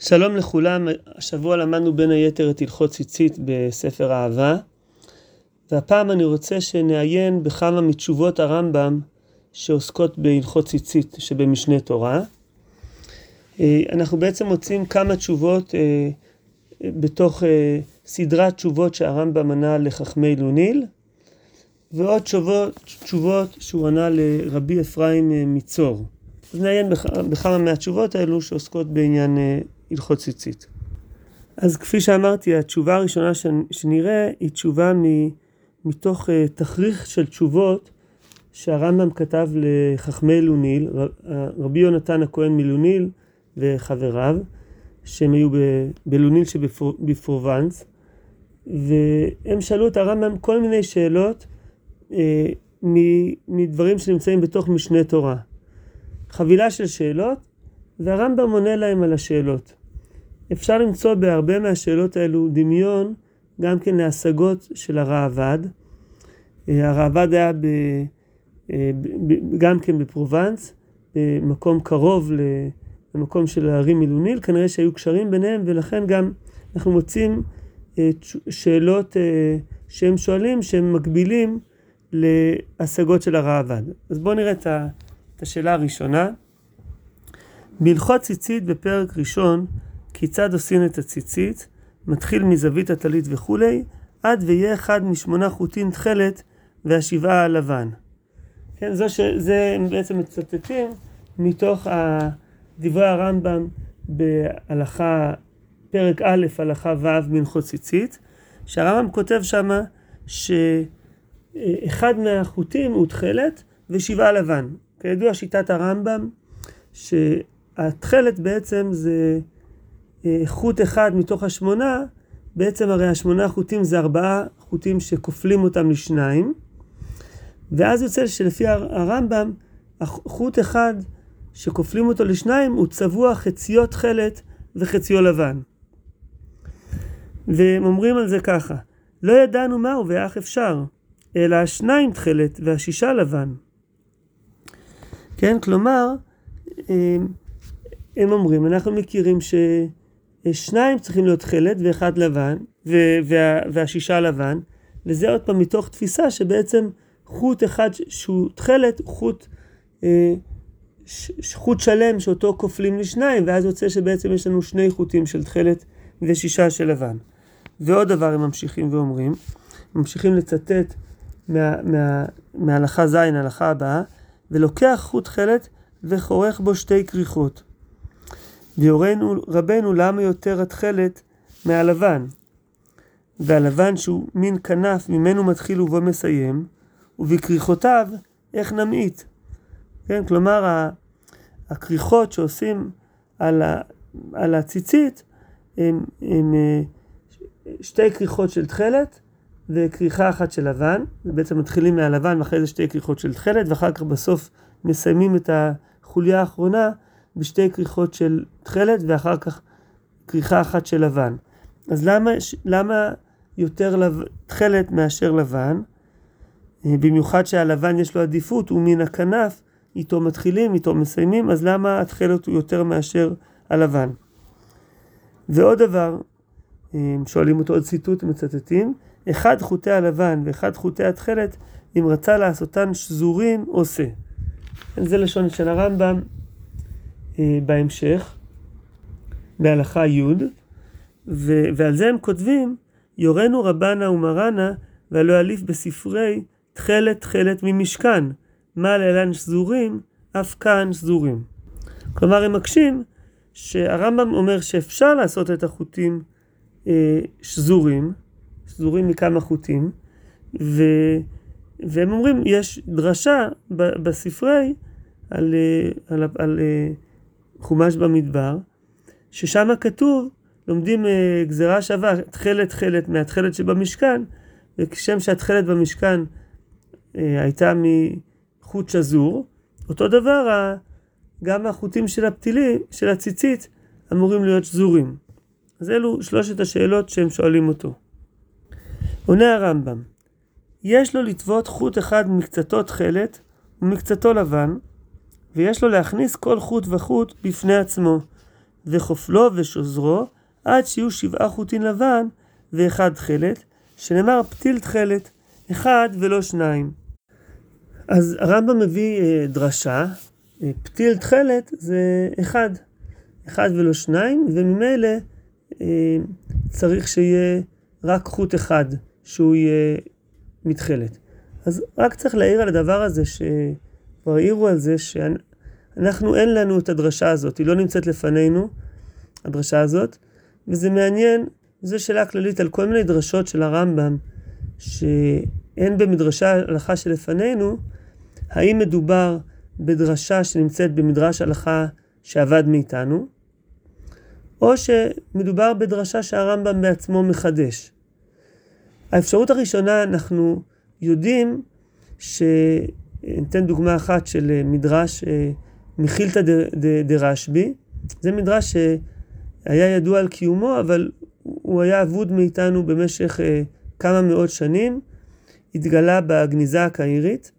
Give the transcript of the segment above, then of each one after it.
שלום לכולם, השבוע למדנו בין היתר את הלכות ציצית בספר אהבה, והפעם אני רוצה שנעיין בכמה מתשובות הרמב"ם שעוסקות בהלכות ציצית שבמשנה תורה. אה, אנחנו בעצם מוצאים כמה תשובות אה, בתוך אה, סדרת תשובות שהרמב"ם ענה לחכמי לוניל, ועוד תשובות, תשובות שהוא ענה לרבי אפרים מצור. אז נעיין בכמה מהתשובות האלו שעוסקות בעניין הלכות ציצית. אז כפי שאמרתי, התשובה הראשונה שנראה היא תשובה מתוך אה, תכריך של תשובות שהרמב"ם כתב לחכמי לוניל, רבי יונתן הכהן מלוניל וחבריו, שהם היו בלוניל שבפרובנס, והם שאלו את הרמב"ם כל מיני שאלות אה, מדברים שנמצאים בתוך משנה תורה. חבילה של שאלות, והרמב"ם עונה להם על השאלות. אפשר למצוא בהרבה מהשאלות האלו דמיון גם כן להשגות של הראב"ד. אה, הראב"ד היה ב, אה, גם כן בפרובנס, במקום קרוב למקום של הערים מילוניל, כנראה שהיו קשרים ביניהם ולכן גם אנחנו מוצאים אה, שאלות שהם שואלים שהם מקבילים להשגות של הראב"ד. אז בואו נראה את השאלה הראשונה. בהלכות ציצית בפרק ראשון כיצד עושים את הציצית, מתחיל מזווית הטלית וכולי, עד ויהיה אחד משמונה חוטין תכלת והשבעה הלבן. כן, זו ש... זה הם בעצם מצטטים מתוך דברי הרמב"ם בהלכה, פרק א', הלכה ו' מנחות ציצית, שהרמב"ם כותב שמה שאחד מהחוטים הוא תכלת ושבעה לבן. כידוע שיטת הרמב"ם, שהתכלת בעצם זה חוט אחד מתוך השמונה, בעצם הרי השמונה חוטים זה ארבעה חוטים שכופלים אותם לשניים, ואז יוצא שלפי הרמב"ם, חוט אחד שכופלים אותו לשניים הוא צבוע חציו תכלת וחציו לבן. והם אומרים על זה ככה, לא ידענו מהו ואך אפשר, אלא השניים תכלת והשישה לבן. כן, כלומר, הם, הם אומרים, אנחנו מכירים ש... שניים צריכים להיות תכלת ואחד לבן, וה, והשישה לבן, וזה עוד פעם מתוך תפיסה שבעצם חוט אחד שהוא תכלת, חוט, אה, חוט שלם שאותו כופלים לשניים, ואז יוצא שבעצם יש לנו שני חוטים של תכלת ושישה של לבן. ועוד דבר הם ממשיכים ואומרים, ממשיכים לצטט מה, מה, מהלכה ז', ההלכה הבאה, ולוקח חוט תכלת וחורך בו שתי כריכות. ויורנו רבנו למה יותר התכלת מהלבן. והלבן שהוא מין כנף ממנו מתחיל ובו מסיים, ובכריכותיו איך נמעיט. כן, כלומר הכריכות שעושים על, ה, על הציצית הם, הם אה, שתי כריכות של תכלת וכריכה אחת של לבן, בעצם מתחילים מהלבן ואחרי זה שתי כריכות של תכלת ואחר כך בסוף מסיימים את החוליה האחרונה בשתי כריכות של תכלת ואחר כך כריכה אחת של לבן. אז למה, למה יותר תכלת מאשר לבן? אה, במיוחד שהלבן יש לו עדיפות, הוא מן הכנף, איתו מתחילים, איתו מסיימים, אז למה התכלת הוא יותר מאשר הלבן? ועוד דבר, אה, שואלים אותו עוד ציטוט, מצטטים, אחד חוטי הלבן ואחד חוטי התכלת, אם רצה לעשותן שזורים, עושה. זה לשון של הרמב"ם, בהמשך, בהלכה י', ועל זה הם כותבים, יורנו רבנה ומרנה, והלא יליף בספרי תכלת תכלת ממשכן, מה להלן שזורים, אף כאן שזורים. כלומר, הם מקשים שהרמב"ם אומר שאפשר לעשות את החוטים אה, שזורים, שזורים מכמה חוטים, ו, והם אומרים, יש דרשה בספרי על, אה, על, על, על אה, חומש במדבר, ששם כתוב, לומדים uh, גזירה שווה, תכלת תכלת מהתכלת שבמשכן, וכשם שהתכלת במשכן uh, הייתה מחוט שזור, אותו דבר גם החוטים של הפתילים, של הציצית, אמורים להיות שזורים. אז אלו שלושת השאלות שהם שואלים אותו. עונה הרמב"ם, יש לו לטוות חוט אחד מקצתו תכלת ומקצתו לבן, ויש לו להכניס כל חוט וחוט בפני עצמו, וחופלו ושוזרו, עד שיהיו שבעה חוטין לבן ואחד תכלת, שנאמר פתיל תכלת, אחד ולא שניים. אז הרמב"ם מביא אה, דרשה, אה, פתיל תכלת זה אחד, אחד ולא שניים, וממילא אה, צריך שיהיה רק חוט אחד שהוא יהיה מתכלת. אז רק צריך להעיר על הדבר הזה, שכבר העירו על זה, שאנחנו אין לנו את הדרשה הזאת, היא לא נמצאת לפנינו, הדרשה הזאת, וזה מעניין, זו שאלה כללית על כל מיני דרשות של הרמב"ם, שאין במדרשה הלכה שלפנינו, האם מדובר בדרשה שנמצאת במדרש הלכה שאבד מאיתנו, או שמדובר בדרשה שהרמב"ם בעצמו מחדש. האפשרות הראשונה, אנחנו יודעים ש... ניתן דוגמה אחת של מדרש אה, מחילתא דרשב"י. זה מדרש שהיה ידוע על קיומו, אבל הוא היה אבוד מאיתנו במשך אה, כמה מאות שנים. התגלה בגניזה הקהירית,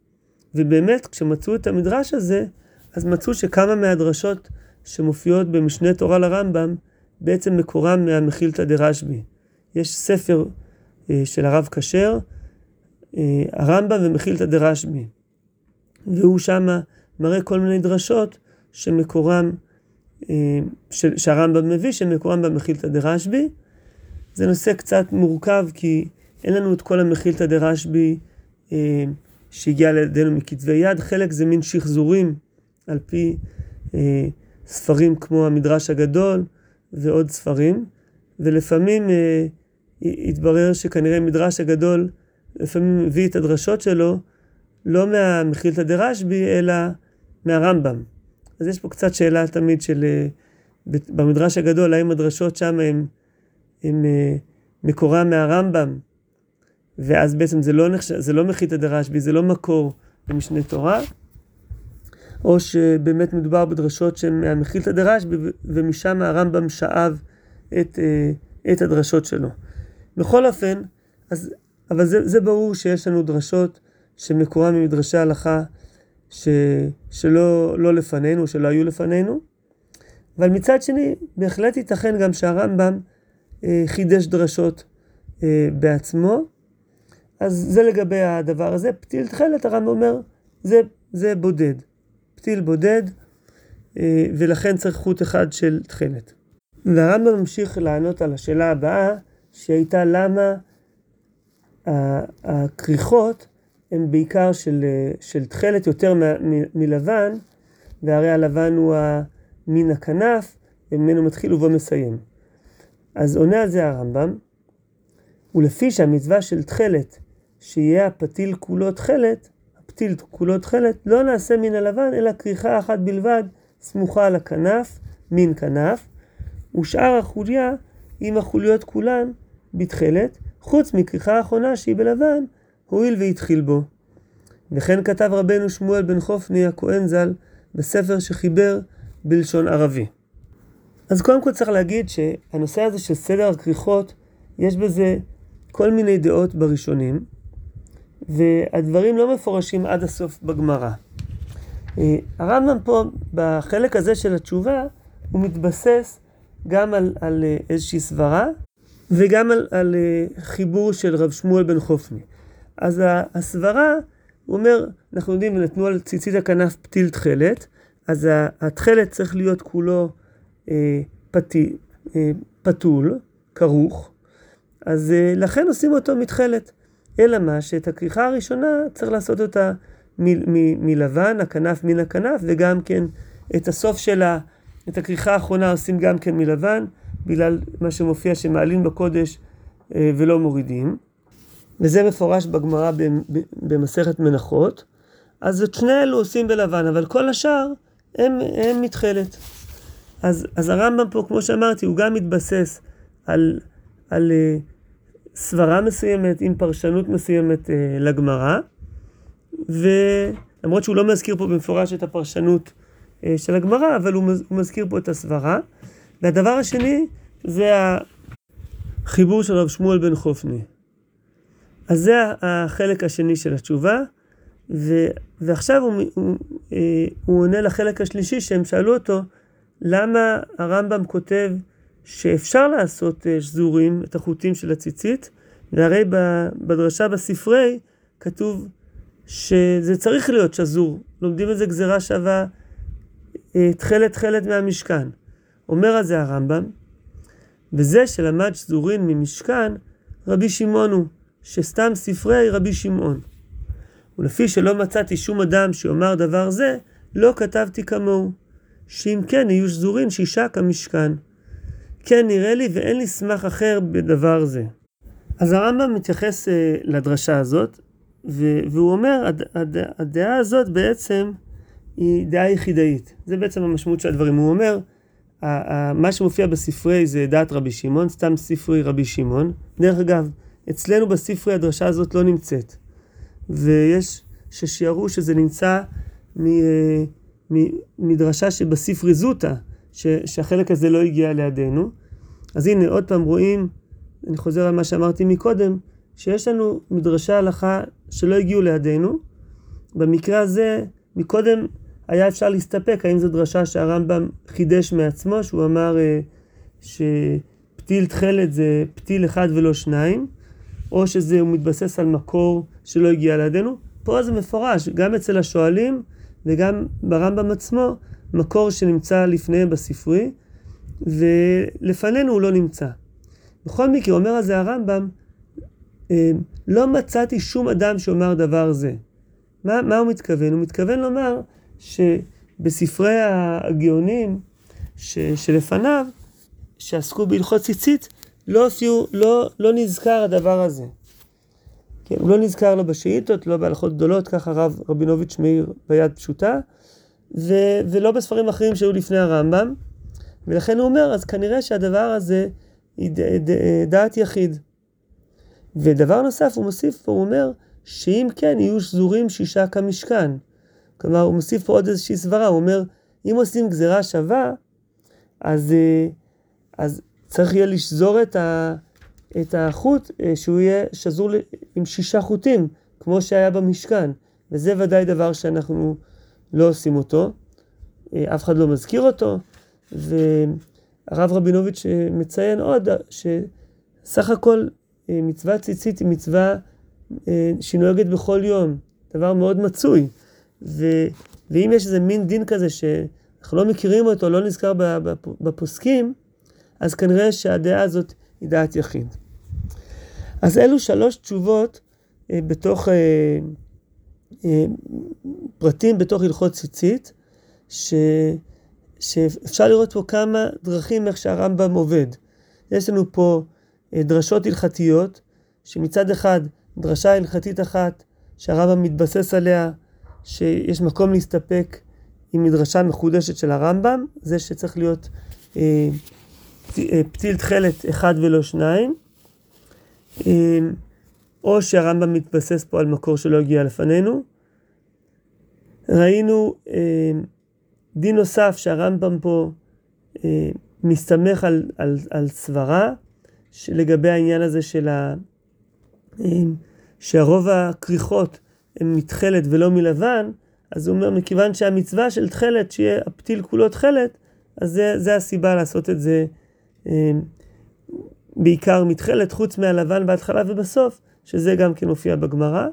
ובאמת כשמצאו את המדרש הזה, אז מצאו שכמה מהדרשות שמופיעות במשנה תורה לרמב"ם, בעצם מקורם מהמחילתא דרשב"י. יש ספר אה, של הרב כשר, אה, הרמב"ם ומחילתא דרשב"י. והוא שמה מראה כל מיני דרשות שמקורם, אה, שהרמב"ם מביא, שמקורם במחילתא דרשב"י. זה נושא קצת מורכב כי אין לנו את כל המחילתא דרשב"י שהגיע לידינו מכתבי יד, חלק זה מין שחזורים על פי ספרים כמו המדרש הגדול ועוד ספרים, ולפעמים התברר שכנראה מדרש הגדול לפעמים מביא את הדרשות שלו לא מהמחילתא דרשב"י, אלא מהרמב"ם. אז יש פה קצת שאלה תמיד של, אה, במדרש הגדול, האם הדרשות שם הם, הם אה, מקורם מהרמב"ם, ואז בעצם זה לא, נחש... לא מחילתא דרשב"י, זה לא מקור למשנה תורה, או שבאמת מדובר בדרשות שהן מהמחילתא דרשב"י, ומשם הרמב"ם שאב את, אה, את הדרשות שלו. בכל אופן, אז, אבל זה, זה ברור שיש לנו דרשות שמקורן ממדרשי הלכה ש, שלא לא לפנינו, שלא היו לפנינו. אבל מצד שני, בהחלט ייתכן גם שהרמב"ם אה, חידש דרשות אה, בעצמו. אז זה לגבי הדבר הזה. פתיל תכלת, הרמב"ם אומר, זה, זה בודד. פתיל בודד, אה, ולכן צריך חוט אחד של תכלת. והרמב"ם ממשיך לענות על השאלה הבאה, שהייתה למה הכריכות הן בעיקר של, של תכלת יותר מלבן, והרי הלבן הוא מן הכנף, וממנו מתחיל ובו מסיים. אז עונה על זה הרמב"ם, ולפי שהמצווה של תכלת, שיהיה הפתיל כולו תכלת, הפתיל כולו תכלת, לא נעשה מן הלבן, אלא כריכה אחת בלבד, סמוכה על הכנף, מן כנף, ושאר החוליה עם החוליות כולן בתכלת, חוץ מכריכה האחרונה שהיא בלבן, הואיל והתחיל בו. וכן כתב רבנו שמואל בן חופני הכהן ז"ל בספר שחיבר בלשון ערבי. אז קודם כל צריך להגיד שהנושא הזה של סדר הכריכות, יש בזה כל מיני דעות בראשונים, והדברים לא מפורשים עד הסוף בגמרא. אה, הרמב"ם פה, בחלק הזה של התשובה, הוא מתבסס גם על, על אה, איזושהי סברה וגם על, על אה, חיבור של רב שמואל בן חופני. אז הסברה, הוא אומר, אנחנו יודעים, נתנו על ציצית הכנף פתיל תכלת, אז התכלת צריך להיות כולו אה, פתי, אה, פתול, כרוך, אז אה, לכן עושים אותו מתכלת. אלא מה, שאת הכריכה הראשונה צריך לעשות אותה מלבן, הכנף מן הכנף, וגם כן את הסוף של ה... את הכריכה האחרונה עושים גם כן מלבן, בגלל מה שמופיע שמעלים בקודש אה, ולא מורידים. וזה מפורש בגמרא במסכת מנחות. אז את שני אלו עושים בלבן, אבל כל השאר הם, הם מתכלת. אז, אז הרמב"ם פה, כמו שאמרתי, הוא גם מתבסס על, על uh, סברה מסוימת עם פרשנות מסוימת uh, לגמרא, ולמרות שהוא לא מזכיר פה במפורש את הפרשנות אה, של הגמרא, אבל הוא מזכיר פה את הסברה. והדבר השני זה החיבור של רב שמואל בן חופני. אז זה החלק השני של התשובה, ו, ועכשיו הוא, הוא, אה, הוא עונה לחלק השלישי שהם שאלו אותו, למה הרמב"ם כותב שאפשר לעשות אה, שזורים, את החוטים של הציצית, והרי בדרשה בספרי כתוב שזה צריך להיות שזור. לומדים את זה גזירה שווה אה, תכלת תכלת מהמשכן. אומר על זה הרמב"ם, וזה שלמד שזורין ממשכן, רבי שמעון הוא, שסתם ספרי רבי שמעון. ולפי שלא מצאתי שום אדם שיאמר דבר זה, לא כתבתי כמוהו. שאם כן יהיו שזורין שישה כמשכן. כן נראה לי ואין לי סמך אחר בדבר זה. אז הרמב"ם מתייחס uh, לדרשה הזאת, והוא אומר, הד- הד- הדעה הזאת בעצם היא דעה יחידאית. זה בעצם המשמעות של הדברים. הוא אומר, מה שמופיע בספרי זה דעת רבי שמעון, סתם ספרי רבי שמעון. דרך אגב, אצלנו בספרי הדרשה הזאת לא נמצאת. ויש ששיערו שזה נמצא מדרשה שבספרי זוטה, שהחלק הזה לא הגיע לידינו. אז הנה, עוד פעם רואים, אני חוזר על מה שאמרתי מקודם, שיש לנו מדרשי הלכה שלא הגיעו לידינו. במקרה הזה, מקודם היה אפשר להסתפק, האם זו דרשה שהרמב"ם חידש מעצמו, שהוא אמר אה, שפתיל תכלת זה פתיל אחד ולא שניים, או שזה מתבסס על מקור שלא הגיע לידינו. פה זה מפורש, גם אצל השואלים וגם ברמב"ם עצמו, מקור שנמצא לפניהם בספרי, ולפנינו הוא לא נמצא. בכל מקרה, אומר על זה הרמב"ם, אה, לא מצאתי שום אדם שאומר דבר זה. מה, מה הוא מתכוון? הוא מתכוון לומר שבספרי הגאונים ש, שלפניו, שעסקו בהלכות ציצית, לא, הופיעו, לא, לא נזכר הדבר הזה. כן, הוא לא נזכר לא בשאילתות, לא בהלכות גדולות, ככה הרב רבינוביץ' מאיר ביד פשוטה, ו, ולא בספרים אחרים שהיו לפני הרמב"ם, ולכן הוא אומר, אז כנראה שהדבר הזה היא ד, ד, דעת יחיד. ודבר נוסף, הוא מוסיף פה, הוא אומר, שאם כן, יהיו שזורים שישה כמשכן. כלומר, הוא מוסיף פה עוד איזושהי סברה, הוא אומר, אם עושים גזירה שווה, אז, אה, אז צריך יהיה לשזור את, ה, את החוט, אה, שהוא יהיה שזור עם שישה חוטים, כמו שהיה במשכן. וזה ודאי דבר שאנחנו לא עושים אותו, אה, אף אחד לא מזכיר אותו, והרב רבינוביץ' מציין עוד שסך הכל מצוות ציצית היא מצווה שהיא נוהגת בכל יום, דבר מאוד מצוי. ו, ואם יש איזה מין דין כזה שאנחנו לא מכירים אותו, לא נזכר בפוסקים, אז כנראה שהדעה הזאת היא דעת יחיד. אז אלו שלוש תשובות אה, בתוך, אה, אה, פרטים בתוך הלכות ציצית, ש, שאפשר לראות פה כמה דרכים איך שהרמב"ם עובד. יש לנו פה אה, דרשות הלכתיות, שמצד אחד דרשה הלכתית אחת שהרמב"ם מתבסס עליה, שיש מקום להסתפק עם מדרשה מחודשת של הרמב"ם, זה שצריך להיות אה, פתיל תכלת אחד ולא שניים, אה, או שהרמב"ם מתבסס פה על מקור שלא הגיע לפנינו. ראינו אה, דין נוסף שהרמב"ם פה אה, מסתמך על, על, על סברה, לגבי העניין הזה של ה... אה, שהרוב הכריכות הן מתכלת ולא מלבן, אז הוא אומר, מכיוון שהמצווה של תכלת, שיהיה הפתיל כולו תכלת, אז זה, זה הסיבה לעשות את זה אה, בעיקר מתכלת, חוץ מהלבן בהתחלה ובסוף, שזה גם כן מופיע בגמרא.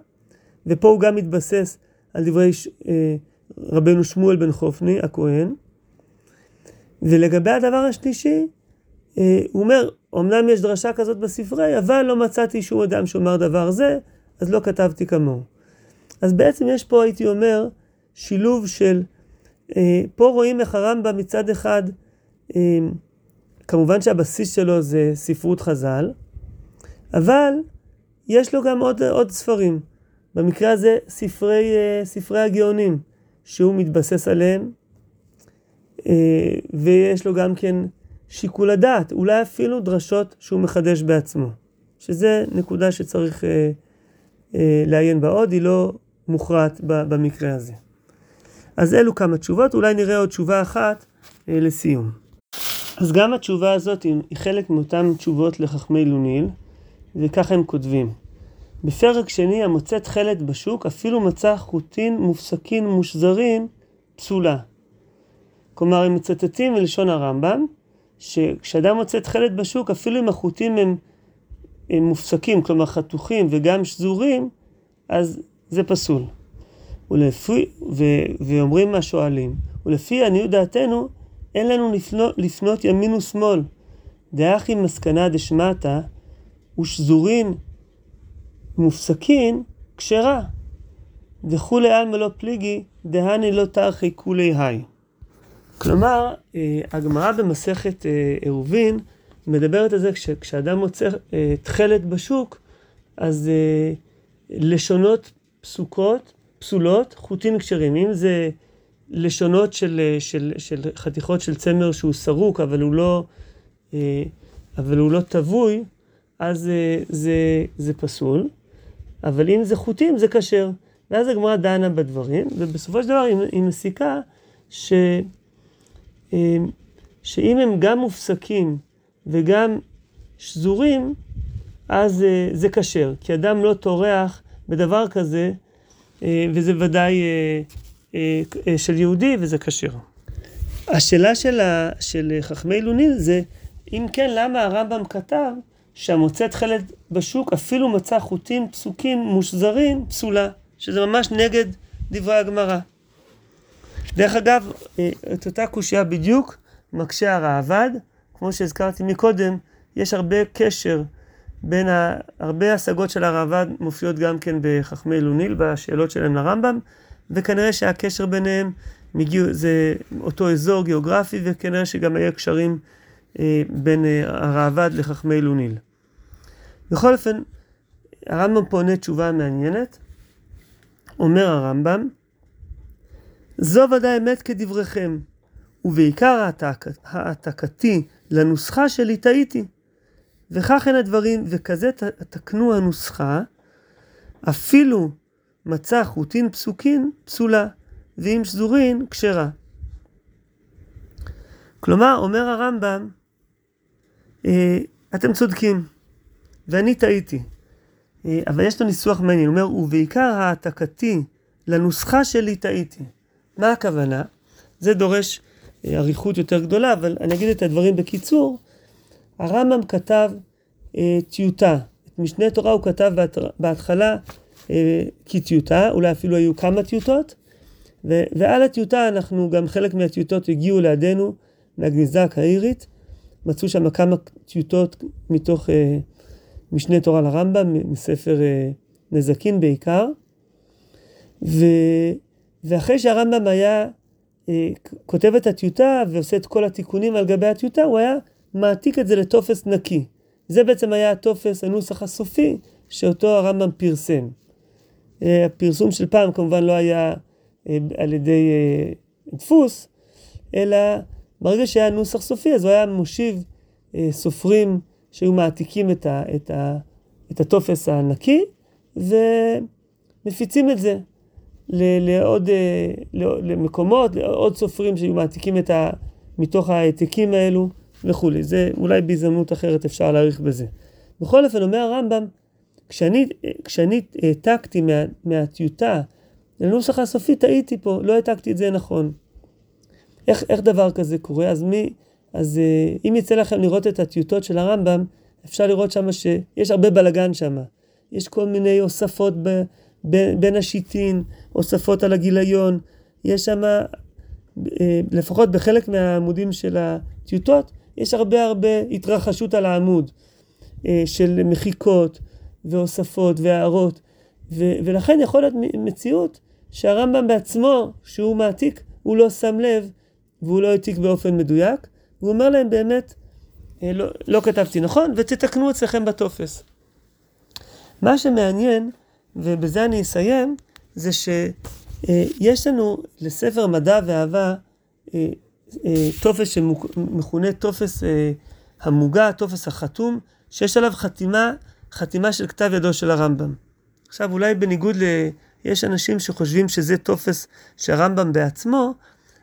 ופה הוא גם מתבסס על דברי אה, רבנו שמואל בן חופני, הכהן. ולגבי הדבר השלישי, אה, הוא אומר, אמנם יש דרשה כזאת בספרי, אבל לא מצאתי שום אדם שאומר דבר זה, אז לא כתבתי כמוהו. אז בעצם יש פה, הייתי אומר, שילוב של, אה, פה רואים איך הרמב"ם מצד אחד, אה, כמובן שהבסיס שלו זה ספרות חז"ל, אבל יש לו גם עוד, עוד ספרים. במקרה הזה ספרי, אה, ספרי הגאונים, שהוא מתבסס עליהם, אה, ויש לו גם כן שיקול הדעת, אולי אפילו דרשות שהוא מחדש בעצמו, שזה נקודה שצריך אה, לעיין בה עוד, היא לא מוכרעת במקרה הזה. אז אלו כמה תשובות, אולי נראה עוד תשובה אחת לסיום. אז גם התשובה הזאת היא חלק מאותן תשובות לחכמי לוניל, וככה הם כותבים. בפרק שני המוצא תכלת בשוק אפילו מצא חוטין מופסקין מושזרין פסולה. כלומר, הם מצטטים מלשון הרמב"ם, שכשאדם מוצא תכלת בשוק, אפילו אם החוטים הם, הם מופסקים, כלומר חתוכים וגם שזורים, אז זה פסול. ולפי, ו, ואומרים השואלים, ולפי עניות דעתנו, אין לנו לפנות, ימין ושמאל. דאחי מסקנה דשמטה ושזורין מופסקין כשרה. דכולי עלמא לא פליגי דהני לא תרחי כולי היי. כלומר, אה, הגמרא במסכת אה, עירובין מדברת על זה כשאדם מוצא אה, תכלת בשוק, אז לשונות פסוקות, פסולות, חוטים כשרים. אם זה לשונות של, של, של חתיכות של צמר שהוא סרוק, אבל הוא לא, אבל הוא לא טבוי, אז זה, זה פסול. אבל אם זה חוטים, זה כשר. ואז הגמרא דנה בדברים, ובסופו של דבר היא מסיקה ש... שאם הם גם מופסקים וגם שזורים, אז אה, זה כשר. כי אדם לא טורח בדבר כזה, אה, וזה ודאי אה, של יהודי וזה כשר. השאלה של, ה, של חכמי לוניל זה, אם כן, למה הרמב"ם כתב שהמוצא תכלת בשוק אפילו מצא חוטים פסוקים מושזרים פסולה, שזה ממש נגד דברי הגמרא. דרך אגב, אה, את אותה קושייה בדיוק מקשה הראב"ד, כמו שהזכרתי מקודם, יש הרבה קשר בין ה... הרבה השגות של הראב"ד מופיעות גם כן בחכמי לוניל, בשאלות שלהם לרמב"ם, וכנראה שהקשר ביניהם מגיע, זה אותו אזור גיאוגרפי, וכנראה שגם היה קשרים אה, בין אה, הראב"ד לחכמי לוניל. בכל אופן, הרמב"ם פה עונה תשובה מעניינת. אומר הרמב"ם, זו ודאי אמת כדבריכם, ובעיקר העתקתי לנוסחה שלי טעיתי. וכך הן הדברים, וכזה תקנו הנוסחה, אפילו מצא חוטין פסוקין פסולה, ואם שזורין כשרה. כלומר, אומר הרמב"ם, אה, אתם צודקים, ואני טעיתי. אה, אבל יש לו ניסוח מעניין, הוא אומר, ובעיקר העתקתי לנוסחה שלי טעיתי. מה הכוונה? זה דורש אה, אריכות יותר גדולה, אבל אני אגיד את הדברים בקיצור. הרמב"ם כתב טיוטה. את משנה תורה הוא כתב בהתחלה כטיוטה, אולי אפילו היו כמה טיוטות, ו- ועל הטיוטה אנחנו, גם חלק מהטיוטות הגיעו לידינו מהגניזה הקהירית. מצאו שם כמה טיוטות מתוך אה, משנה תורה לרמב"ם, מספר אה, נזקין בעיקר. ו... ואחרי שהרמב"ם היה אה, כותב את הטיוטה ועושה את כל התיקונים על גבי הטיוטה, הוא היה מעתיק את זה לטופס נקי. זה בעצם היה הטופס, הנוסח הסופי, שאותו הרמב"ם פרסם. אה, הפרסום של פעם כמובן לא היה אה, על ידי אה, דפוס, אלא ברגע שהיה נוסח סופי, אז הוא היה מושיב סופרים שהיו מעתיקים את, ה, את, ה, את הטופס הנקי, ומפיצים את זה. לעוד אה, למקומות, לעוד סופרים שהיו מעתיקים את ה... מתוך העתיקים האלו וכולי. זה אולי בהזדמנות אחרת אפשר להאריך בזה. בכל אופן, אומר הרמב"ם, כשאני, כשאני העתקתי מה, מהטיוטה לנוסח הסופי, טעיתי פה, לא העתקתי את זה נכון. איך, איך דבר כזה קורה? אז מי, אז אה, אם יצא לכם לראות את הטיוטות של הרמב"ם, אפשר לראות שם שיש הרבה בלגן שם. יש כל מיני הוספות ב... בין השיטין, הוספות על הגיליון, יש שם, אה, לפחות בחלק מהעמודים של הטיוטות, יש הרבה הרבה התרחשות על העמוד אה, של מחיקות והוספות והערות, ולכן יכול להיות מציאות שהרמב"ם בעצמו, שהוא מעתיק, הוא לא שם לב והוא לא העתיק באופן מדויק, והוא אומר להם באמת, אה, לא, לא כתבתי נכון, ותתקנו אצלכם בטופס. מה שמעניין, ובזה אני אסיים, זה שיש לנו לספר מדע ואהבה אה, אה, טופס שמכונה טופס אה, המוגה, טופס החתום, שיש עליו חתימה, חתימה של כתב ידו של הרמב"ם. עכשיו אולי בניגוד ל... יש אנשים שחושבים שזה טופס שהרמב"ם בעצמו,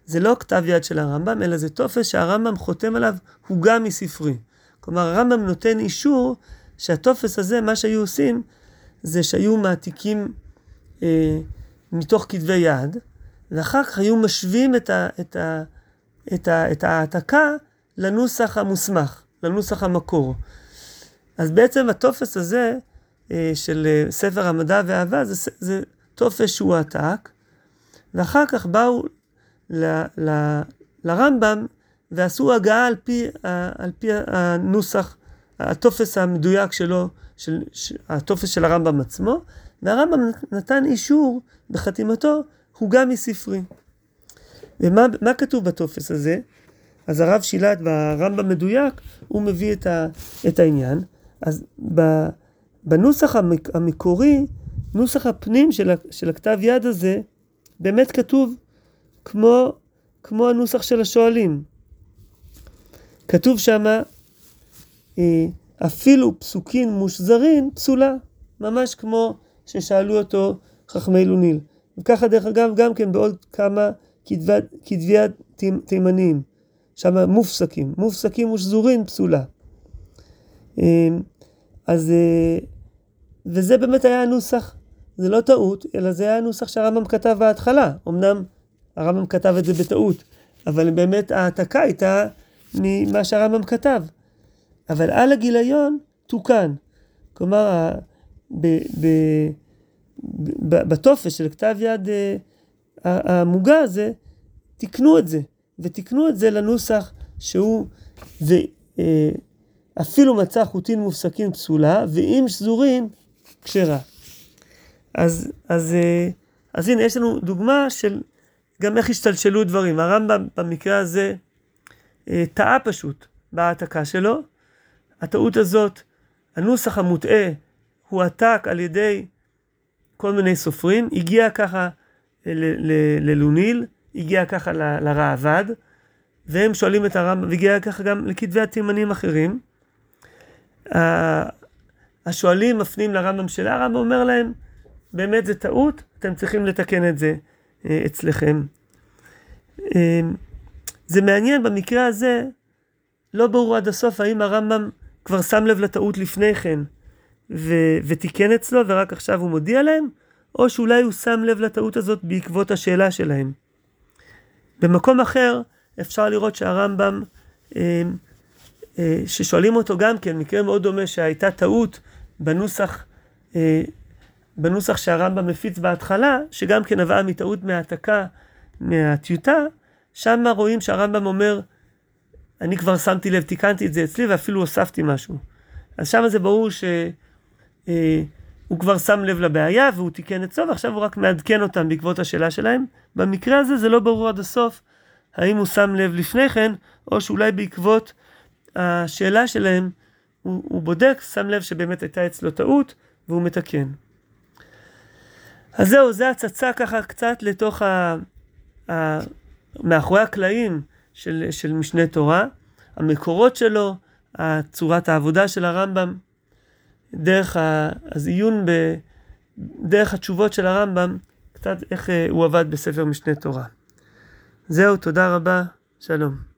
זה לא כתב יד של הרמב"ם, אלא זה טופס שהרמב"ם חותם עליו, הוגה מספרי. כלומר, הרמב"ם נותן אישור שהטופס הזה, מה שהיו עושים, זה שהיו מעתיקים אה, מתוך כתבי יד, ואחר כך היו משווים את, ה, את, ה, את, ה, את ההעתקה לנוסח המוסמך, לנוסח המקור. אז בעצם הטופס הזה אה, של אה, ספר המדע והאהבה זה, זה טופס שהוא העתק, ואחר כך באו ל, ל, לרמב"ם ועשו הגהה על פי, על פי הנוסח, הטופס המדויק שלו, של, הטופס של הרמב"ם עצמו, והרמב"ם נתן אישור בחתימתו, הוגה מספרי. ומה כתוב בטופס הזה? אז הרב שילת ברמב"ם מדויק, הוא מביא את, ה, את העניין. אז בנוסח המקורי, נוסח הפנים של, של הכתב יד הזה, באמת כתוב כמו, כמו הנוסח של השואלים. כתוב שמה, אה, אפילו פסוקין מושזרין פסולה, ממש כמו ששאלו אותו חכמי לוניל. וככה דרך אגב גם כן בעוד כמה כתבי תימניים, שם מופסקים, מופסקים ושזורים פסולה. אז, אה, וזה באמת היה הנוסח, זה לא טעות, אלא זה היה הנוסח שהרמב"ם כתב בהתחלה. אמנם הרמב"ם כתב את זה בטעות, אבל באמת ההעתקה הייתה ממה שהרמב"ם כתב. אבל על הגיליון תוקן. כלומר, בטופס של כתב יד אה, המוגה הזה, תיקנו את זה, ותיקנו את זה לנוסח שהוא, ואפילו אה, מצא חוטין מופסקים פסולה, ואם שזורים, כשרה. אז, אז, אה, אז הנה, יש לנו דוגמה של גם איך השתלשלו דברים. הרמב"ם במקרה הזה טעה פשוט בהעתקה שלו. הטעות הזאת, הנוסח המוטעה, הועתק על ידי כל מיני סופרים, הגיע ככה ללוניל, הגיע ככה לראב"ד, והם שואלים את הרמב"ם, והגיע ככה גם לכתבי התימנים אחרים. השואלים מפנים לרמב"ם של הרמב"ם אומר להם, באמת זה טעות, אתם צריכים לתקן את זה אה, אצלכם. אה, זה מעניין במקרה הזה, לא ברור עד הסוף האם הרמב"ם כבר שם לב לטעות לפני כן ו- ותיקן אצלו ורק עכשיו הוא מודיע להם, או שאולי הוא שם לב לטעות הזאת בעקבות השאלה שלהם. במקום אחר אפשר לראות שהרמב"ם, אה, ששואלים אותו גם כן, מקרה מאוד דומה שהייתה טעות בנוסח, אה, בנוסח שהרמב"ם מפיץ בהתחלה, שגם כן נבעה מטעות מהעתקה מהטיוטה, שם רואים שהרמב"ם אומר, אני כבר שמתי לב, תיקנתי את זה אצלי ואפילו הוספתי משהו. אז שם זה ברור שהוא אה, כבר שם לב לבעיה והוא תיקן אצלו ועכשיו הוא רק מעדכן אותם בעקבות השאלה שלהם. במקרה הזה זה לא ברור עד הסוף האם הוא שם לב לפני כן, או שאולי בעקבות השאלה שלהם הוא, הוא בודק, שם לב שבאמת הייתה אצלו טעות והוא מתקן. אז זהו, זה הצצה ככה קצת לתוך ה... ה מאחורי הקלעים של, של משנה תורה, המקורות שלו, צורת העבודה של הרמב"ם, דרך העיון, ב, דרך התשובות של הרמב"ם, קצת איך אה, הוא עבד בספר משנה תורה. זהו, תודה רבה, שלום.